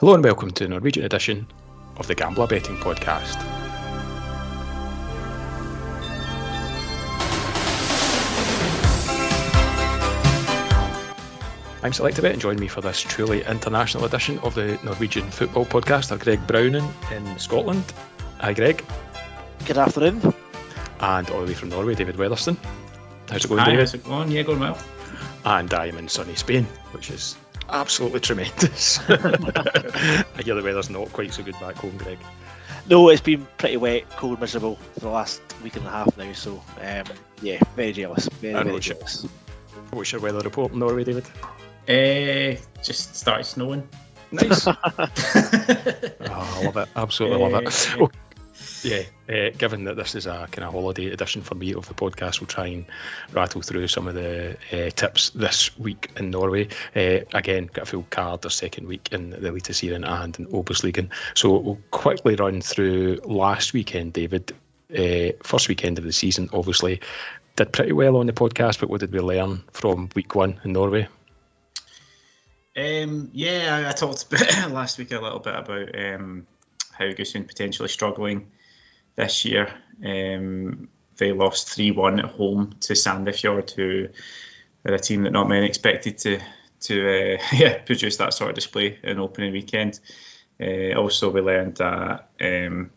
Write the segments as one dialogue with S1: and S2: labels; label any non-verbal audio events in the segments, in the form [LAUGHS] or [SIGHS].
S1: Hello and welcome to the Norwegian edition of the Gambler Betting Podcast. I'm Selectabet and join me for this truly international edition of the Norwegian Football Podcast are Greg Browning in Scotland. Hi Greg.
S2: Good afternoon.
S1: And all the way from Norway, David Weatherston. How's it going,
S3: Hi,
S1: David?
S3: how's it going? Yeah, going well.
S1: And I am in sunny Spain, which is absolutely tremendous. [LAUGHS] I hear the weather's not quite so good back home, Greg.
S2: No, it's been pretty wet, cold, miserable for the last week and a half now. So, um, yeah, very jealous. Very,
S1: I know
S2: very
S1: it's-
S2: jealous.
S1: What's your weather report in Norway, David?
S3: Uh, just started snowing.
S1: Nice. oh, [LAUGHS] [LAUGHS] I love it. Absolutely love it.
S3: Uh,
S1: Oh, yeah, uh, given that this is a kind of holiday edition for me of the podcast, we'll try and rattle through some of the uh, tips this week in Norway. Uh, again, got a full card the second week in the Eliteserien and in Obosligaen. So we'll quickly run through last weekend, David. Uh, first weekend of the season, obviously, did pretty well on the podcast, but what did we learn from week one in Norway?
S3: Um, yeah, I, I talked [LAUGHS] last week a little bit about um, how Haugesund potentially struggling this year. Um, they lost 3 1 at home to Sandefjord, who are a team that not many expected to to uh, [LAUGHS] yeah produce that sort of display in opening weekend. Uh, also, we learned that um,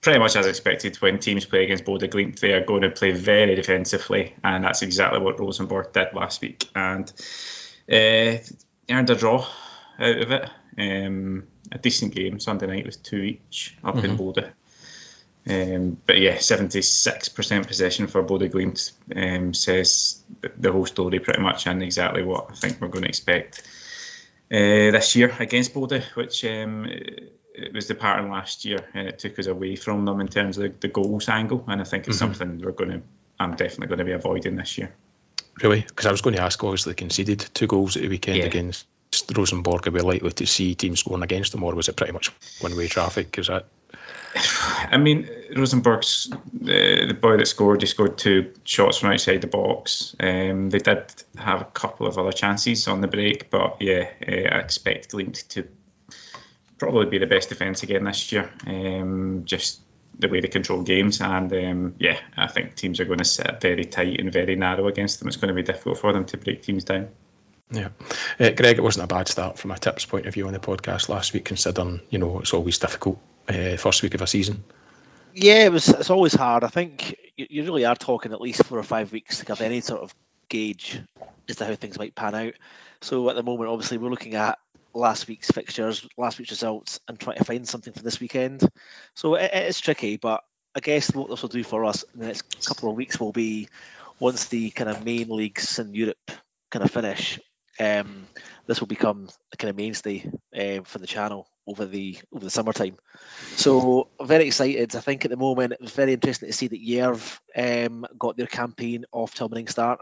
S3: pretty much as expected, when teams play against Bodø Glimt, they are going to play very defensively, and that's exactly what Rosenborg did last week. And uh, earned a draw out of it. Um, a decent game Sunday night with two each up in Bodø. Um, but yeah, 76% possession for Bodø Glimt um, says the whole story pretty much and exactly what I think we're going to expect uh, this year against Bodø, which um, it was the pattern last year and it took us away from them in terms of the, the goals angle. And I think it's something we're going to, I'm definitely going to be avoiding this year.
S1: Really? Because I was going to ask, obviously, conceded two goals at the weekend
S3: Yeah.
S1: against Rosenborg. Are we likely to see teams going against them, or was it pretty much one way traffic? Is that [SIGHS]
S3: I mean, Rosenborg's uh, the boy that scored. He scored two shots from outside the box. Um, they did have a couple of other chances on the break, but yeah, uh, I expect Glimt to probably be the best defence again this year. Um, just the way they control games, and um, yeah, I think teams are going to sit very tight and very narrow against them. It's going to be difficult for them to break teams down.
S1: Yeah, uh, Greg, it wasn't a bad start from a tips point of view on the podcast last week, considering you know it's always difficult uh, first week of a season.
S2: Yeah, it was. It's always hard. I think you, you really are talking at least four or five weeks to give any sort of gauge as to how things might pan out. So at the moment, obviously, we're looking at last week's fixtures, last week's results, and trying to find something for this weekend. So it, it is tricky, but I guess what this will do for us in the next couple of weeks will be once the kind of main leagues in Europe kind of finish. Um, this will become a kind of mainstay um, for the channel over the over the summertime. So very excited. I think at the moment it was very interesting to see that Jerv um, got their campaign off to a winning start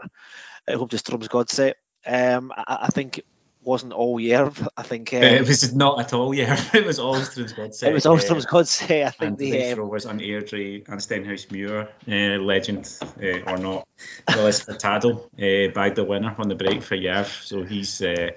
S2: at home to Strømsgodset. Um, I, I think wasn't all year. I think um,
S3: it was not at all. year. [LAUGHS] it was all Strømsgodset.
S2: it was all Strømsgodset. I think
S3: And
S2: the
S3: the
S2: um,
S3: was on Airdrie and Stenhousemuir, uh, legend uh, or not, Willis Furtado uh, bagged the winner on the break for Jerv. So he's uh,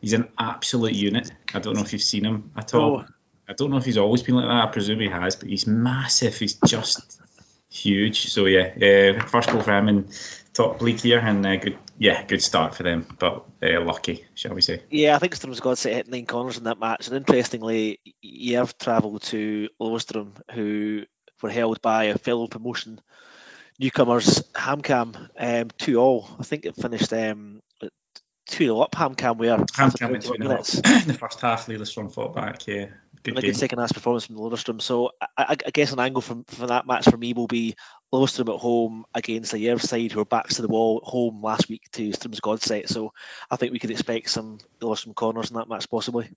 S3: he's an absolute unit. I don't know if you've seen him at all.
S2: Oh.
S3: I don't know if he's always been like that. I presume he has, but he's massive. He's just huge. So yeah, uh, first goal for him in top league here, and uh, good, yeah, good start for them. But uh, lucky, shall we say?
S2: Yeah, I think Strømsgodset hit nine corners in that match. And interestingly, Jerv travelled to Lillestrøm, who were held by a fellow promotion newcomers, HamKam, um, 2 all. I think it finished um, 2 0 up HamKam, where
S3: HamKam went two and a
S2: minutes. [COUGHS]
S3: in the first half. Lillestrøm fought back. Yeah, good
S2: and a
S3: game.
S2: good second half performance from Lillestrøm. So I, I, I guess an angle from, from that match for me will be Lillestrøm at home against the Jerv side who were backs to the wall at home last week to Strømsgodset. So I think we could expect some Lillestrøm corners in that match possibly.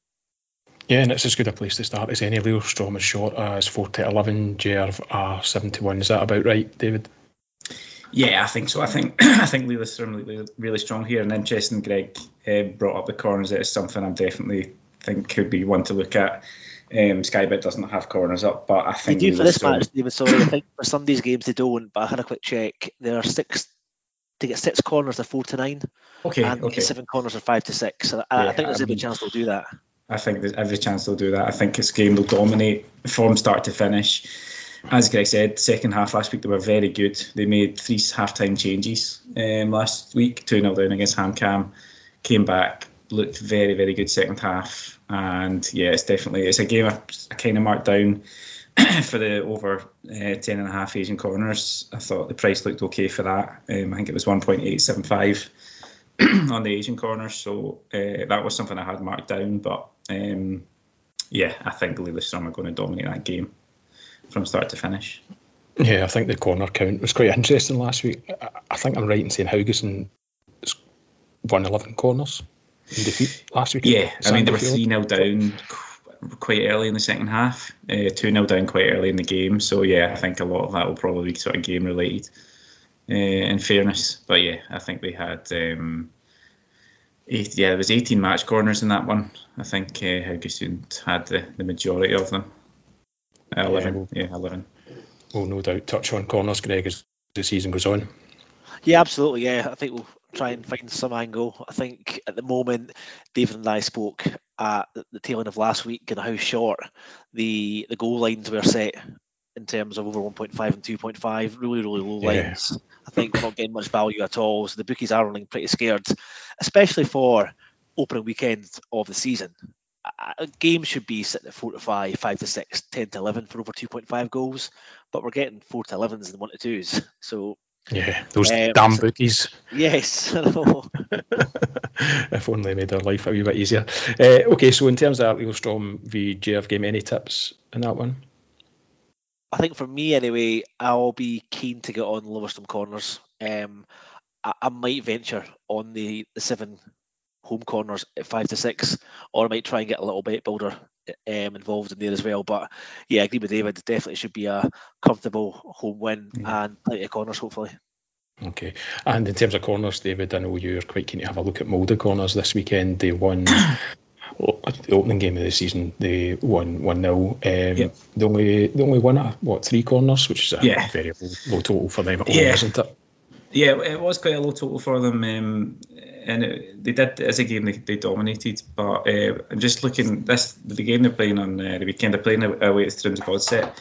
S1: Yeah, and it's as good a place to start as any. Lillestrøm is short as four to eleven. Jerv are seven to one. Is that about right, David?
S3: Yeah, I think so. I think [CLEARS THROAT] I think Lillestrøm really, really strong here, and then interesting. Greg uh, brought up the corners. It's something I'm definitely think could be one to look at. Um, Skybet doesn't have corners up, but I
S2: They
S3: think
S2: do for this
S3: Lillestrøm-
S2: match, David. Sorry, I think for some of these games they don't, but I had a quick check. There are six to get six corners, they're four to nine,
S3: Okay,
S2: and
S3: okay.
S2: seven corners are five to six. So I, I think there's a
S3: I mean-
S2: chance they'll do that.
S3: I think there's every chance they'll do that. I think this game they'll dominate from start to finish. As Greg said, second half last week they were very good. They made three half-time changes um, last week, 2 0 down against HamKam, came back, looked very, very good second half. And yeah, it's definitely it's a game I, I kind of marked down [CLEARS THROAT] for the over uh, 10 and a half Asian corners. I thought the price looked okay for that. Um, I think it was 1.875 [CLEARS THROAT] on the Asian corners, so uh, that was something I had marked down. But um, yeah, I think Lillestrøm are going to dominate that game from start to finish.
S1: Yeah, I think the corner count was quite interesting last week. I, think I'm right in saying Haugesund won 11 corners in defeat last week.
S3: Yeah, I mean, they were 3 0 down quite early in the second half, uh, 2 0 down quite early in the game. So, yeah, I think a lot of that will probably be sort of game related, uh, in fairness. But, yeah, I think they had. Um, eight, yeah, there was 18 match corners in that one. I think uh, Haugesund had the, the majority of them. 11. Yeah, 11.
S1: We'll no doubt touch on corners, Greg, as the season goes on.
S2: Yeah, absolutely. Yeah, I think we'll try and find some angle. I think at the moment, David and I spoke at the tail end of last week and how short the the goal lines were set in terms of over 1.5 and 2.5. Really, really low yeah. lines. I think we're not getting much value at all. So the bookies are running pretty scared, especially for opening weekend of the season a game should be sitting at four to five, five to six, 10 to 11 for over 2.5 goals, but we're getting four to 11s and one to twos. So
S1: yeah, those um, damn bookies.
S2: Yes. [LAUGHS] [LAUGHS]
S1: if only they made their life a wee bit easier. Uh, okay, so in terms of that Lillestrøm v JF game, any tips in that one?
S2: I think for me anyway, I'll be keen to get on Lillestrøm corners. Um, I, I, might venture on the, the seven home corners at five to six, or I might try and get a little bit builder um, involved in there as well. But yeah, I agree with David. Definitely should be a comfortable home win yeah. and plenty of corners, hopefully.
S1: Okay. And in terms of corners, David, I know you're quite keen to have a look at Molde corners this weekend. They won [COUGHS] the opening game of the season. They won one 0 um, yep. They only they only won at what three corners, which is a yeah. very low, low, total for them home, yeah. isn't it?
S3: Yeah, it was quite a low total for them. Um, and it, they did as a game they, they dominated. But uh, I'm just looking this the game they're playing on uh, the weekend. They're playing away at Strømsgodset.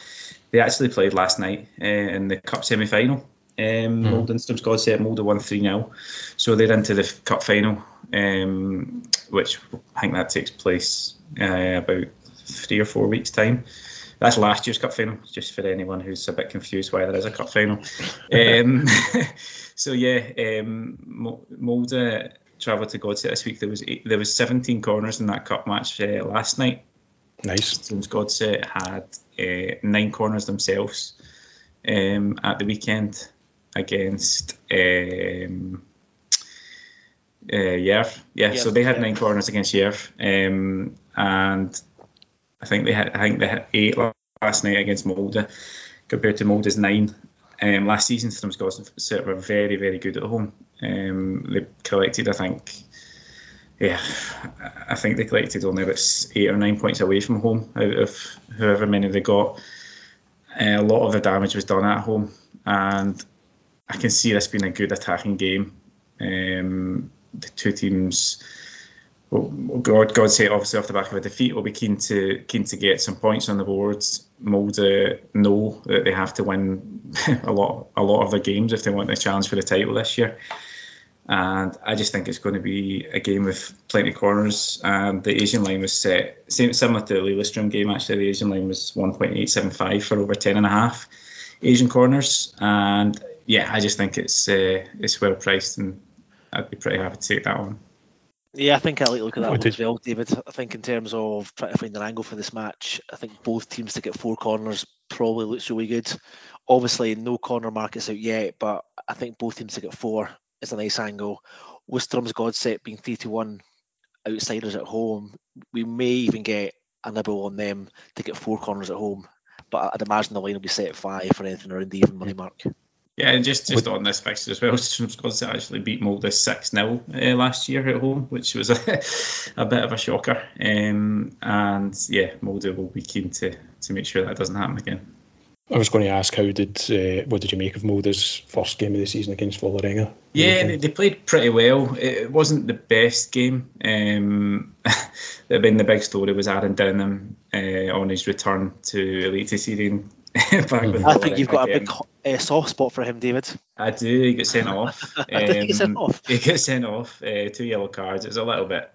S3: They actually played last night uh, in the cup semi final. Um, mm. Molde and Strømsgodset Molde won three 0 so they're into the cup final, um, which I think that takes place uh, about three or four weeks time. That's last year's cup final, just for anyone who's a bit confused why there is a cup final. um, [LAUGHS] so yeah, um, Molde travelled to Godset this week. There was eight, there was 17 corners in that cup match uh, last night.
S1: Nice.
S3: Since Godset had uh, nine corners themselves um, at the weekend against um, uh, Jerv. Yeah, so they had yeah. nine corners against Jerv, um, and I think they had I think they had eight last night against Molde, compared to Molde's nine. Um, last season, Strømsgodset were very, very good at home. Um, they collected, I think, yeah, I think they collected only about eight or nine points away from home out of however many they got. Uh, a lot of the damage was done at home, and I can see this being a good attacking game. Um, the two teams well, Godset obviously off the back of a defeat, will be keen to keen to get some points on the boards. Molde know that they have to win [LAUGHS] a lot a lot of their games if they want to challenge for the title this year. And I just think it's going to be a game with plenty of corners. And the Asian line was set same similar to the Lillestrøm game. Actually, the Asian line was 1.875 for over 10 and a half Asian corners. And yeah, I just think it's uh, it's well priced, and I'd be pretty happy to take that one.
S2: Yeah, I think I like to look at that one as well, David. I think in terms of trying to find an angle for this match, I think both teams to get four corners probably looks really good. Obviously, no corner markets out yet, but I think both teams to get four is a nice angle. With Strømsgodset being three to one outsiders at home, we may even get a nibble on them to get four corners at home. But I'd imagine the line will be set at five for anything around the even money mark.
S3: Yeah, and just just on this fixture as well, [LAUGHS] Scotland actually beat Molde six 0 uh, last year at home, which was a, [LAUGHS] a bit of a shocker. Um, and yeah, Molde will be keen to to make sure that doesn't happen again.
S1: I was going to ask, how did uh, what did you make of Molde's first game of the season against Vålerenga?
S3: Yeah, they, they, played pretty well. It wasn't the best game. Um, [LAUGHS] I mean, the big story was Aron Dønnum uh, on his return to Eliteserien.
S2: mm-hmm. I think you've got again. a big uh, soft spot for him, David.
S3: I do. He got sent [LAUGHS] off.
S2: Um, he get sent off?
S3: He got sent off. Uh, two yellow cards. It was a little bit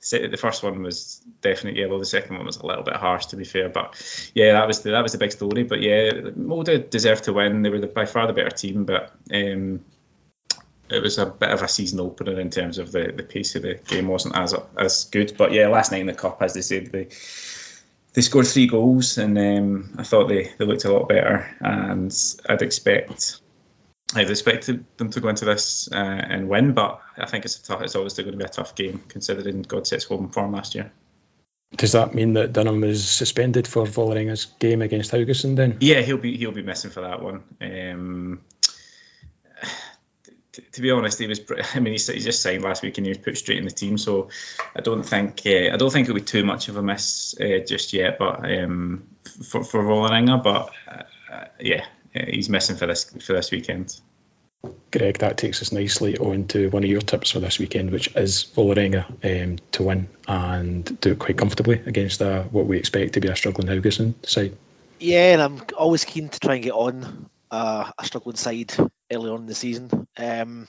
S3: the first one was definitely yellow. The second one was a little bit harsh, to be fair. But yeah, that was the, that was the big story. But yeah, Molde deserved to win. They were the, by far the better team, but um, it was a bit of a season opener in terms of the, the pace of the game wasn't as as good. But yeah, last night in the cup, as they said, they they scored three goals, and um, I thought they, they looked a lot better. And I'd expect I'd expected them to go into this uh, and win, but I think it's a tough, it's obviously going to be a tough game considering Godsets home form last year.
S1: Does that mean that Dønnum is suspended for Vålerenga's game against Haugesund then?
S3: Yeah, he'll be he'll be missing for that one. Um, t- to be honest, he was. I mean, he, he just signed last week and he was put straight in the team, so I don't think uh, I don't think it'll be too much of a miss uh, just yet. But um, for for Vålerenga, but uh, yeah, he's missing for this for this weekend.
S1: Greg, that takes us nicely on to one of your tips for this weekend, which is Vålerenga um, to win and do it quite comfortably against uh, what we expect to be a struggling Haugesund side.
S2: Yeah, and I'm always keen to try and get on uh, a struggling side early on in the season. Um,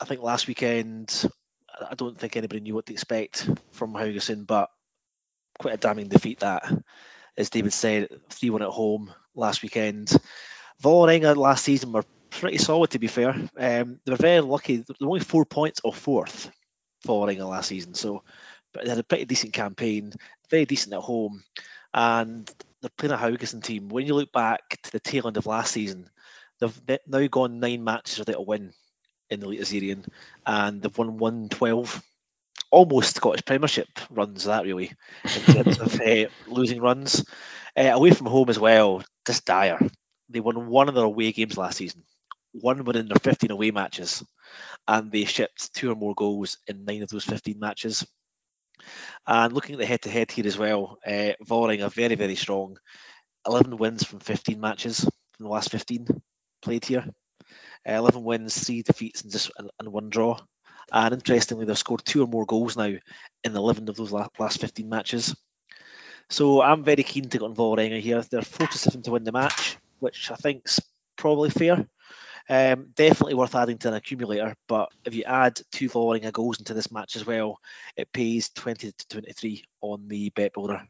S2: I think last weekend, I don't think anybody knew what to expect from Haugesund, but quite a damning defeat that, as David said, 3 1 at home last weekend. Vålerenga last season were pretty solid to be fair. Um, they were very lucky. They were only four points off fourth Vålerenga last season, so but they had a pretty decent campaign, very decent at home, and they're playing a Haugesund team. When you look back to the tail end of last season, they've now gone nine matches without a win in the Eliteserien, and they've won 112. Almost Scottish Premiership runs that really in terms of [LAUGHS] uh, losing runs. Uh, away from home as well, just dire. They won one of their away games last season, one win in their 15 away matches, and they shipped two or more goals in nine of those 15 matches. And looking at the head-to-head here as well, uh, Voring are very, very strong. 11 wins from 15 matches from the last 15 played here. Uh, 11 wins, three defeats, and just and, and one draw. And interestingly, they've scored two or more goals now in 11 of those last 15 matches. So I'm very keen to get on Vålerenga here. They're 4 to 7 to win the match, which I think's probably fair. Um, definitely worth adding to an accumulator, but if you add two Vålerenga goals into this match as well, it pays 20 to 23 on the bet builder.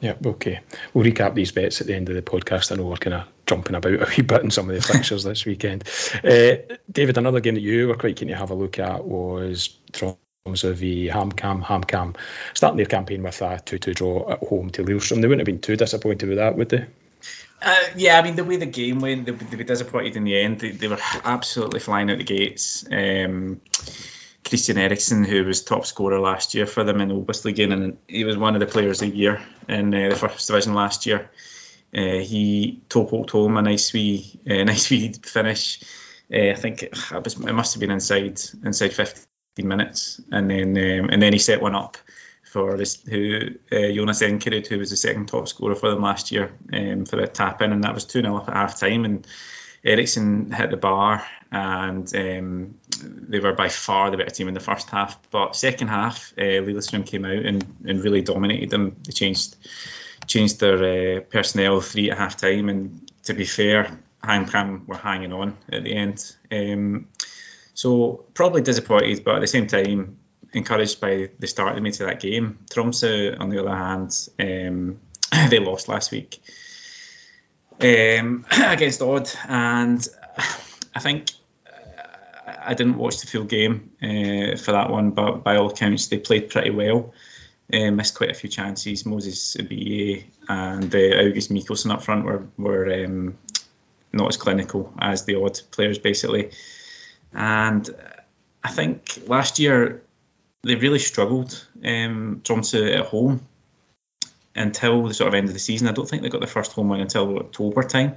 S1: Yeah, okay. We'll recap these bets at the end of the podcast. I know we're kind of jumping about a wee bit in some of the fixtures this weekend. Uh, David, another game that you were quite keen to have a look at was Tromsø v HamKam. HamKam starting their campaign with a 2 2 draw at home to Lillestrøm. They wouldn't have been too disappointed with that, would they?
S3: Uh, yeah, I mean the way the game went, they, they were disappointed in the end. They, they were absolutely flying out the gates. Um, Kristian Eriksen, who was top scorer last year for them in Obosligaen, and he was one of the players of the year in uh, the first division last year. Uh, he toppled home a nice wee, uh, [LAUGHS] nice wee finish. Uh, I think it, was, it must have been inside inside 15 minutes, and then um, and then he set one up for this who uh, Jonas Enkerud, who was the second top scorer for them last year, um, for the tap in, and that was 2 0 at half time. And Eriksen hit the bar, and um, they were by far the better team in the first half. But second half, uh, Lillestrøm came out and, and really dominated them. They changed changed their uh, personnel three at half time, and to be fair, HamKam were hanging on at the end. Um, so probably disappointed, but at the same time, encouraged by the start they made to that game. Tromsø, on the other hand, um, [COUGHS] they lost last week um, [COUGHS] against Odd, and I think I didn't watch the full game uh, for that one, but by all accounts, they played pretty well. Uh, missed quite a few chances. Moses Ebiye and uh, August Mikkelsen up front were were um, not as clinical as the odd players, basically. And I think last year they really struggled, um, Tromsø at home, until the sort of end of the season. I don't think they got the first home win until October time.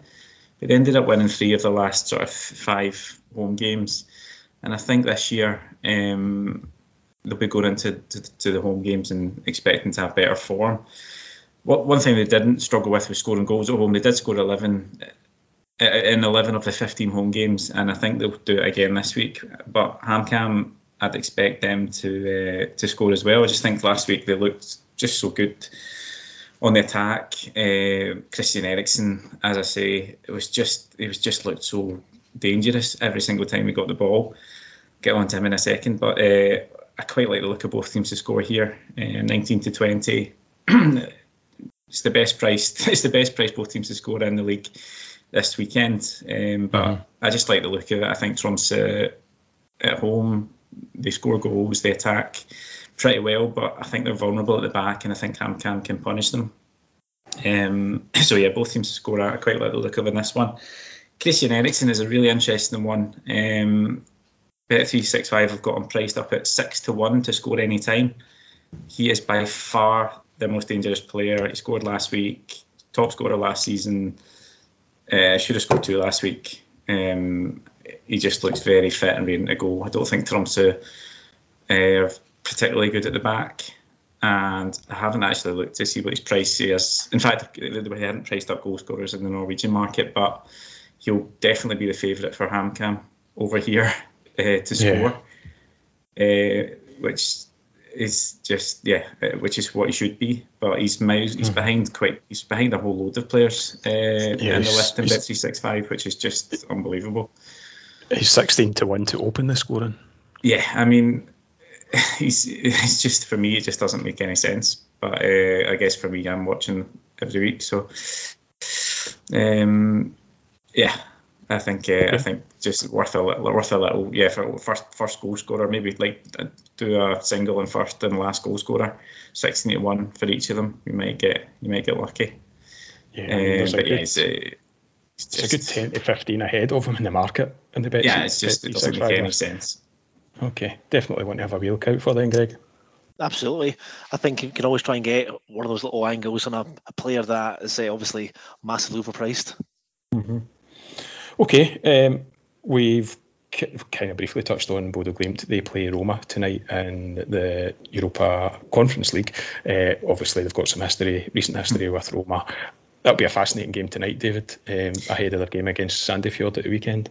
S3: But they ended up winning three of the last sort of five home games. And I think this year um, they'll be going into to, to, the home games and expecting to have better form. what one thing they didn't struggle with was scoring goals at home. They did score 11 uh, in 11 of the 15 home games, and I think they'll do it again this week. But HamKam, I'd expect them to uh, to score as well. I just think last week they looked just so good on the attack. Uh, Kristian Eriksen, as I say, it was just it was just looked so dangerous every single time we got the ball. Get on to him in a second, but uh, I quite like the look of both teams to score here. Uh, 19 to 20. [CLEARS THROAT] it's the best price. [LAUGHS] It's the best price both teams to score in the league this weekend. Um, but mm-hmm. I just like the look of it. I think Tromsø uh, at home. They score goals, they attack pretty well, but I think they're vulnerable at the back, and I think HamKam can punish them. Um, [CLEARS THROAT] so yeah, both teams score. I quite like the look of in this one. Kristian Eriksen is a really interesting one. Um, Bet365 have got him priced up at six to one to score any time. He is by far the most dangerous player. He scored last week, top scorer last season. Uh, should have scored two last week. Um, he just looks very fit and ready to go. I don't think Tromsø uh, are particularly good at the back, and I haven't actually looked to see what his price is. In fact, they hadn't priced up goal scorers in the Norwegian market, but he'll definitely be the favourite for HamKam over here uh, to score, yeah. uh, which is just yeah, uh, which is what he should be. But he's he's mm. behind quite he's behind a whole load of players uh, yeah, in the list in Bet three six five, which is just unbelievable.
S1: He's sixteen to one to open the scoring.
S3: Yeah, I mean, [LAUGHS] he's it's just for me it just doesn't make any sense. But uh, I guess for me, I'm watching every week, so um, yeah, I think uh, I think just worth a little, worth a little, yeah, for first first goal scorer, maybe like do a single and first and last goal scorer, sixteen to one for each of them. You might get you might get lucky.
S1: Yeah, um, but yeah, it's, uh, it's, just, a good ten to fifteen ahead of him in the market in the bet.
S3: Yeah, it's just it doesn't make any sense.
S1: Okay, definitely want to have a wheel count for then, Greg.
S2: Absolutely. I think you can always try and get one of those little angles on a, a player that is uh, obviously massively overpriced.
S1: Mm-hmm. Okay, um, we've kind of briefly touched on Bodø Glimt. They play Roma tonight in the Europa Conference League. Uh, obviously, they've got some history, recent history with Roma. That'll be a fascinating game tonight, David, um, ahead of their game against Sandefjord at the weekend.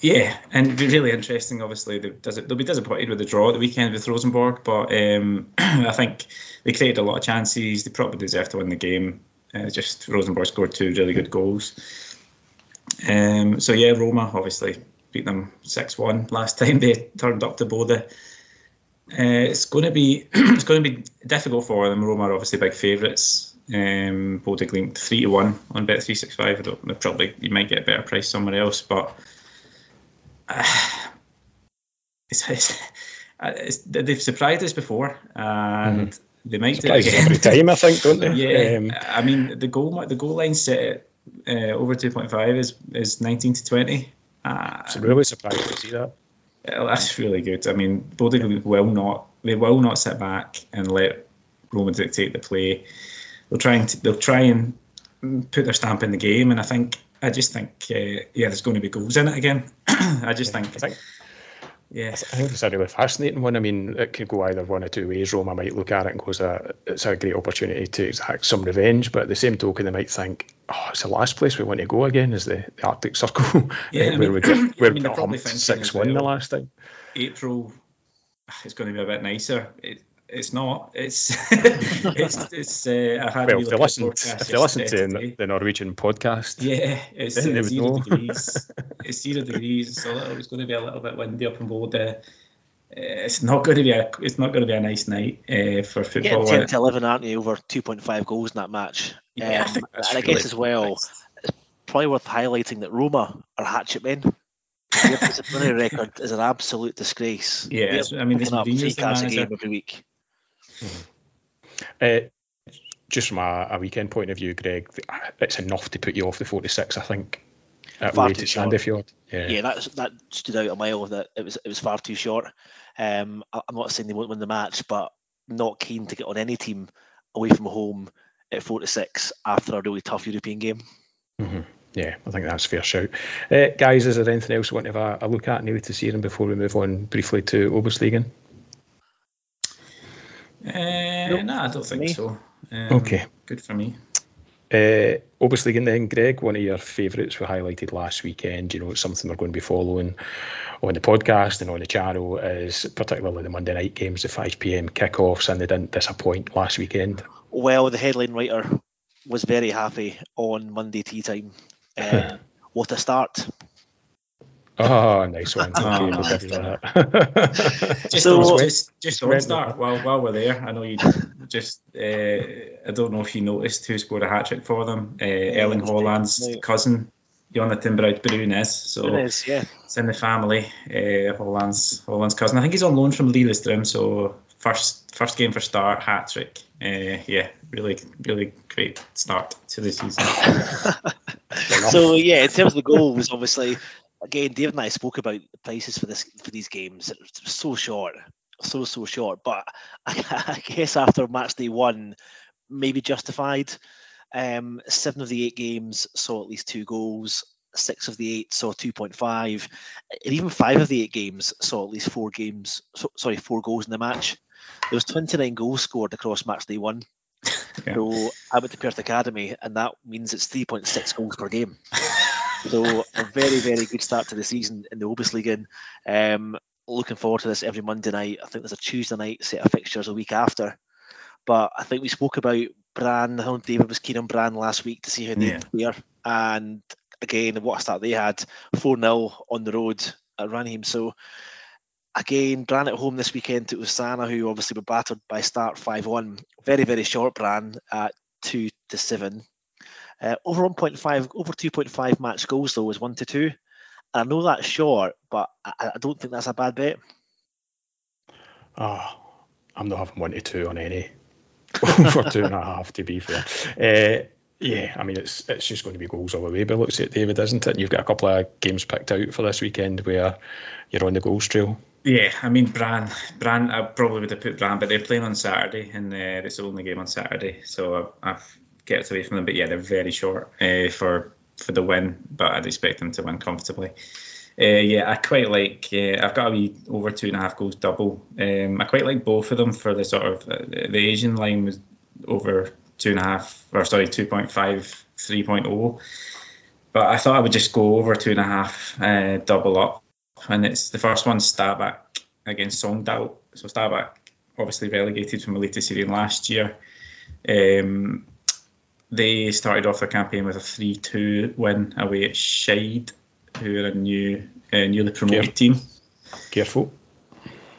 S3: Yeah, and really interesting. Obviously, they'll be disappointed with the draw at the weekend with Rosenborg, but um, [CLEARS THROAT] I think they created a lot of chances. They probably deserve to win the game. Uh, just Rosenborg scored two really good goals. Um, so yeah, Roma obviously beat them six one last time they turned up to Bodø. Uh, it's going to be [CLEARS THROAT] it's going to be difficult for them. Roma are obviously big favourites. Um, Bodø Glimt three to one on Bet three six five. I don't probably you might get a better price somewhere else, but uh, [SIGHS] it's, it's, it's, they've surprised us before, and mm. they might
S1: Surprise do it again. every time. I think, don't they? [LAUGHS]
S3: yeah, um, I mean the goal the goal line set uh, over 2.5 is is 19 to 20.
S1: Uh, it's really surprised to see that.
S3: That's really good. I mean, Bodø will not they will not sit back and let Roma dictate the play. They'll try and they'll try and put their stamp in the game, and I think I just think uh, yeah, there's going to be goals in it again. [COUGHS] I just think, I think
S1: yeah, I think it's a really fascinating one. I mean, it could go either one or two ways. Roma might look at it and go, it's a great opportunity to exact some revenge, but at the same token, they might think, oh, it's the last place we want to go again is the, the Arctic Circle, yeah, [LAUGHS] where mean, we [COUGHS] get, where I mean, got 6 1 the last time.
S3: April it's going to be a bit nicer. It, it's not. It's [LAUGHS] it's [LAUGHS] it's. Uh, I had
S1: well, if they listen, if they listen to the Norwegian podcast,
S3: yeah, it's, [LAUGHS] it's zero degrees. it's zero degrees. It's, a little, it's going to be a little bit windy up in Bodø. Uh, it's not going to be a it's not going to be a nice night uh, for football.
S2: Yeah, ten to eleven, aren't you? Over two point five goals in that match. Yeah, um, I think and I guess as well, nice. it's probably worth highlighting that Roma are hatchet men. Their disciplinary record is an absolute disgrace.
S3: Yeah, I mean, this Mourinho's
S2: the manager. every week.
S1: Uh, just from a, a, weekend point of view, Greg, it's enough to put you off the 46, I think. At far too short.
S2: Yeah, yeah that, that stood out a mile. That it was it was far too short. Um, I'm not saying they won't win the match, but not keen to get on any team away from home at 46 after a really tough European game.
S1: Mm-hmm. Yeah, I think that's fair shout. Uh, guys, is there anything else you want to have a, a look at nearly to see them before we move on briefly to Oberliga?
S3: Uh, nope. No, I don't think Me. so. Um,
S1: Okay.
S3: Good for me.
S1: Uh, obviously, and then Greg, one of your favourites we highlighted last weekend. You know, it's something we're going to be following on the podcast and on the channel is particularly the Monday night games, the 5 p.m. kickoffs, and they didn't disappoint last weekend.
S2: Well, the headline writer was very happy on Monday tea time. Uh, [LAUGHS] what a start!
S1: Oh, nice one.
S3: Oh,
S1: we'll
S3: nice.
S1: give you that. [LAUGHS]
S3: Just
S2: So-
S3: don't, just, just don't start while while we're there. I know you just. Uh, I don't know if you noticed who scored a hat trick for them. Uh, Erling Haaland's
S2: Right.
S3: cousin, Jonathan Braut Brunes. So
S2: It is, yeah.
S3: it's in the family. Uh, Haaland's Haaland's cousin. I think he's on loan from Lillestrøm. So first first game for start hat trick. Uh, yeah, really really great start to the season. [LAUGHS]
S2: So yeah, in terms of the goals, obviously, again, David and I spoke about the prices for this for these games. So short, so so short. But [LAUGHS] I, I guess after match day one, maybe justified. Um, seven of the eight games saw at least two goals. Six of the eight saw 2.5, and even five of the eight games saw at least four games. So, sorry, four goals in the match. There was 29 goals scored across match day one.
S3: Yeah.
S2: So I went to Perth Academy, and that means it's 3.6 goals per game. [LAUGHS] So a very, very good start to the season in the Obusliga. Um, looking forward to this every Monday night. I think there's a Tuesday night set of fixtures a week after. But I think we spoke about Bran. I know David was keen on Bran last week to see how they
S3: Yeah.
S2: fare. And again, what a start they had 4 0 on the road at Ranheim. So again, Bran at home this weekend. to was Sana who obviously were battered by start 5 1. Very, very short Bran at 2 to 7. Uh, over 1.5, over 2.5 match goals though is 1 to 2. I know that's short, but I, I don't think that's a bad bet.
S1: Oh, I'm not having one to two on any [LAUGHS] for two and a half to be fair. Uh, yeah, I mean it's it's just going to be goals all the way. But looks at David, isn't it? And you've got a couple of games picked out for this weekend where you're on the goals trail.
S3: Yeah, I mean Bran. Bran, I probably would have put Bran, but they're playing on Saturday, and uh, it's the only game on Saturday, so I've, I've kept away from them. But yeah, they're very short uh, for for the win, but I'd expect them to win comfortably. Uh, yeah, I quite like. Uh, I've got a wee over two and a half goals double. Um, I quite like both of them for the sort of uh, the Asian line was over two and a half, or sorry, 2.5, 3.0. But I thought I would just go over two and a half, uh, double up and it's the first one Stabæk against Sogndal. So Stabæk obviously relegated from Eliteserien last year. Um, they started off their campaign with a 3-2 win away at Skeid, who are a new, uh, newly promoted
S1: Yeah.
S3: team.
S1: Careful.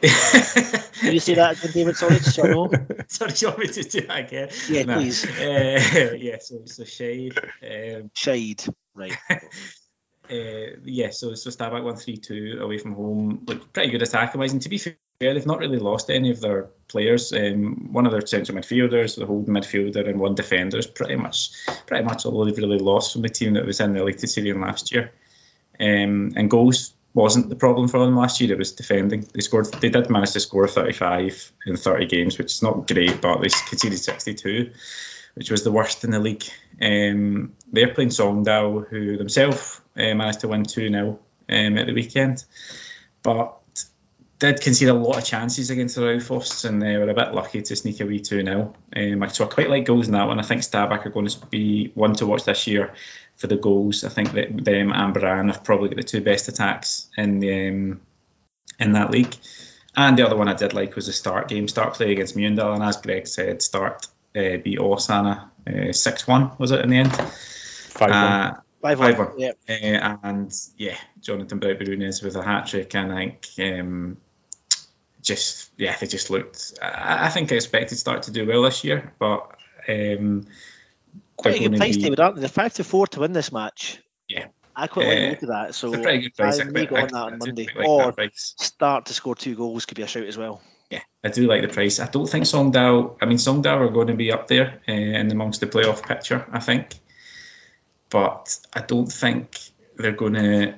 S1: [LAUGHS]
S2: Can you see that again, David? [LAUGHS] Sorry, just so I.
S3: Sorry, you want me to do that again?
S2: Yeah,
S3: No.
S2: please.
S3: Uh, [LAUGHS] yeah, so so Shade. Um,
S2: Shade. Right.
S3: uh, yeah, so so Stabæk won three two away from home. Look, pretty good attacking wise, and to be fair, they've not really lost any of their players. Um, one of their central midfielders, the holding midfielder, and one defender is pretty much pretty much all they've really lost from the team that was in the Eliteserien last year. Um, and goals wasn't the problem for them last year. It was defending. They scored. They did manage to score 35 in 30 games, which is not great, but they conceded 62 which was the worst in the league. Um, they're playing Sogndal, who themselves uh, managed to win 2 0 um, at the weekend, but did concede a lot of chances against the Raufoss, and they were a bit lucky to sneak away 2 0. Um, so I quite like goals in that one. I think Stabæk are going to be one to watch this year for the goals. I think that them and Bran have probably got the two best attacks in the um, in that league. And the other one I did like was the start game, start play against Mjøndalen, and as Greg said, start uh, beat Åsane uh, six one was it in the end?
S1: Five one.
S3: Uh,
S2: 5
S3: Five
S2: 1.
S3: one.
S2: Yeah.
S3: uh, and yeah, Jonathan Braut Brunes with a hat trick, and I think um, just yeah, they just looked. I, I think I expected Start to do well this year, but um,
S2: Quite a good price, David, aren't they? They're 5 to 4 to win this match.
S3: Yeah.
S2: I quite like
S3: Uh,
S2: look of that. So
S3: pretty good price.
S2: I
S3: I
S2: may
S3: quite-
S2: go on that on Monday.
S3: like
S2: or start to score two goals could be a shout as well.
S3: Yeah, I do like the price. I don't think Sogndal. I mean, Sogndal are going to be up there uh, in amongst the playoff picture. I think, but I don't think they're going [SIGHS] to.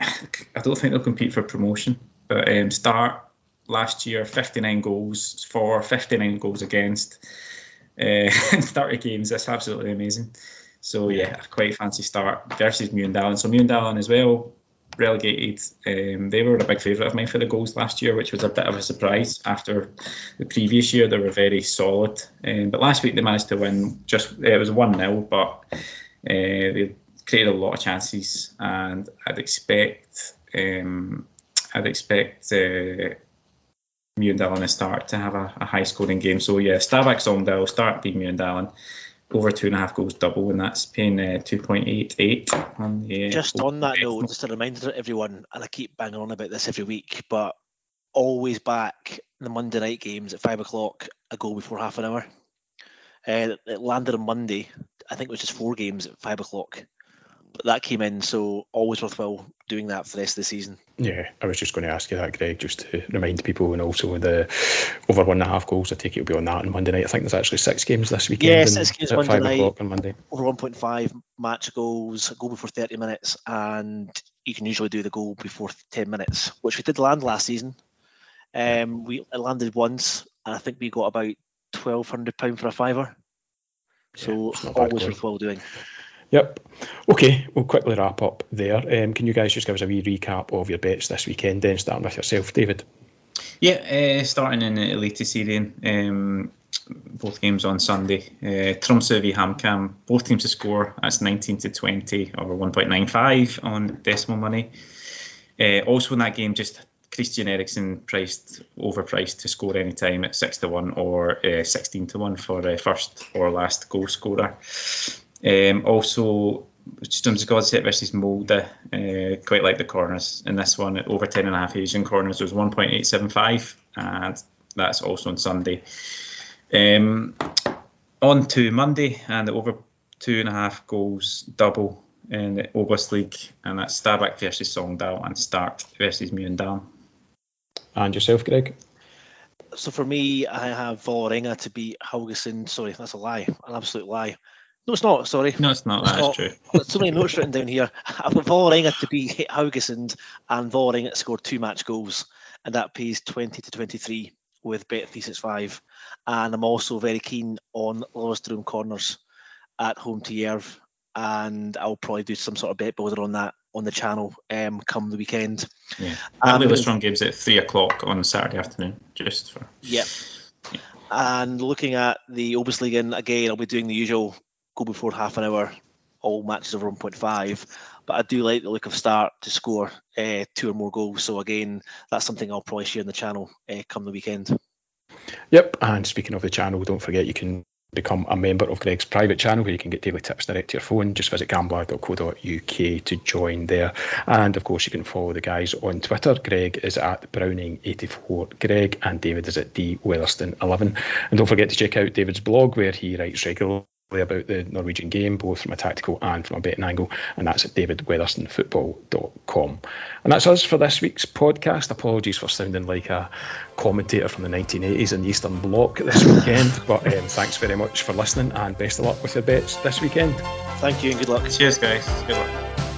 S3: I don't think they'll compete for promotion. But um, start last year, 59 goals for, 59 goals against uh, [LAUGHS] in 30 games. That's absolutely amazing. So yeah, quite fancy start versus Mjøndalen. So Mjøndalen as well relegated. Um, they were a big favourite of mine for the goals last year, which was a bit of a surprise after the previous year. They were very solid. Um, but last week they managed to win just, it was 1 0, but uh, they created a lot of chances. And I'd expect, um, I'd expect, uh, Mjøndalen and start to have a, a high scoring game. So yeah, Stabæk Sogndal, start beat Mjøndalen over two and a half goals double, and that's paying uh, 2.88 on the.
S2: Uh, just on that note, just a reminder to everyone, and I keep banging on about this every week, but always back the Monday night games at five o'clock, a goal before half an hour. Uh, it landed on Monday. I think it was just four games at five o'clock that came in, so always worthwhile doing that for the rest of the season.
S1: Yeah, I was just going to ask you that, Greg, just to remind people, and also the over one and a half goals. I take it will be on that on Monday night. I think there's actually six games this weekend.
S2: Yeah, six games Monday
S1: five
S2: night.
S1: on Monday.
S2: Over 1.5 match goals, a goal before 30 minutes, and you can usually do the goal before 10 minutes, which we did land last season. Um, we landed once, and I think we got about twelve hundred pound for a fiver. So
S1: bad
S2: always worthwhile doing.
S1: Yep. Okay, we'll quickly wrap up there. Um, can you guys just give us a wee recap of your bets this weekend, then starting with yourself, David?
S3: Yeah, uh, starting in the Eliteserien, um, both games on Sunday. Uh, Tromsø v Hamkam, both teams to score. That's 19 to 20 or 1.95 on decimal money. Uh, also in that game, just Kristian Eriksen priced overpriced to score any time at six to one or uh, 16 to one for uh, first or last goal scorer. Um, also, Strømsgodset versus Molde, uh, quite like the corners in this one. Over 10 and a half Asian corners was 1.875, and that's also on Sunday. Um, on to Monday, and the over two and a half goals double in the August League, and that's Stabæk versus Sogndal and Start versus Mjøndalen.
S1: And yourself, Greg?
S2: So for me, I have Vålerenga to beat Haugesund. Sorry, that's a lie, an absolute lie. No, it's not. Sorry.
S3: No, it's not.
S2: It's
S3: That's
S2: not.
S3: true.
S2: I've got so many notes written down here. I've got Vålerenga to beat Haugesund and Vålerenga to score two match goals, and that pays 20 to 23 with Bet365. And I'm also very keen on Lillestrøm corners at home to Jerv, and I'll probably do some sort of bet builder on that on the channel um, come the weekend.
S3: Yeah.
S2: Um,
S3: Um, strong games at three o'clock on Saturday afternoon, just for
S2: Yep. And looking at the Obosligaen again, I'll be doing the usual go before half an hour, all matches over 1.5. But I do like the look of start to score uh, two or more goals. So again, that's something I'll probably share on the channel uh, come the weekend.
S1: Yep. And speaking of the channel, don't forget you can become a member of Greg's private channel where you can get daily tips direct to your phone. Just visit gambler.co.uk to join there. And of course, you can follow the guys on Twitter. Greg is at Browning84 Greg and David is at D Weatherston11. And don't forget to check out David's blog where he writes regularly about the Norwegian game, both from a tactical and from a betting angle, and that's at davidweatherstonfootball.com. And that's us for this week's podcast. Apologies for sounding like a commentator from the 1980s in the Eastern Bloc this weekend, [LAUGHS] but um, thanks very much for listening and best of luck with your bets this weekend.
S2: Thank you and good luck.
S3: Cheers, guys. Good luck.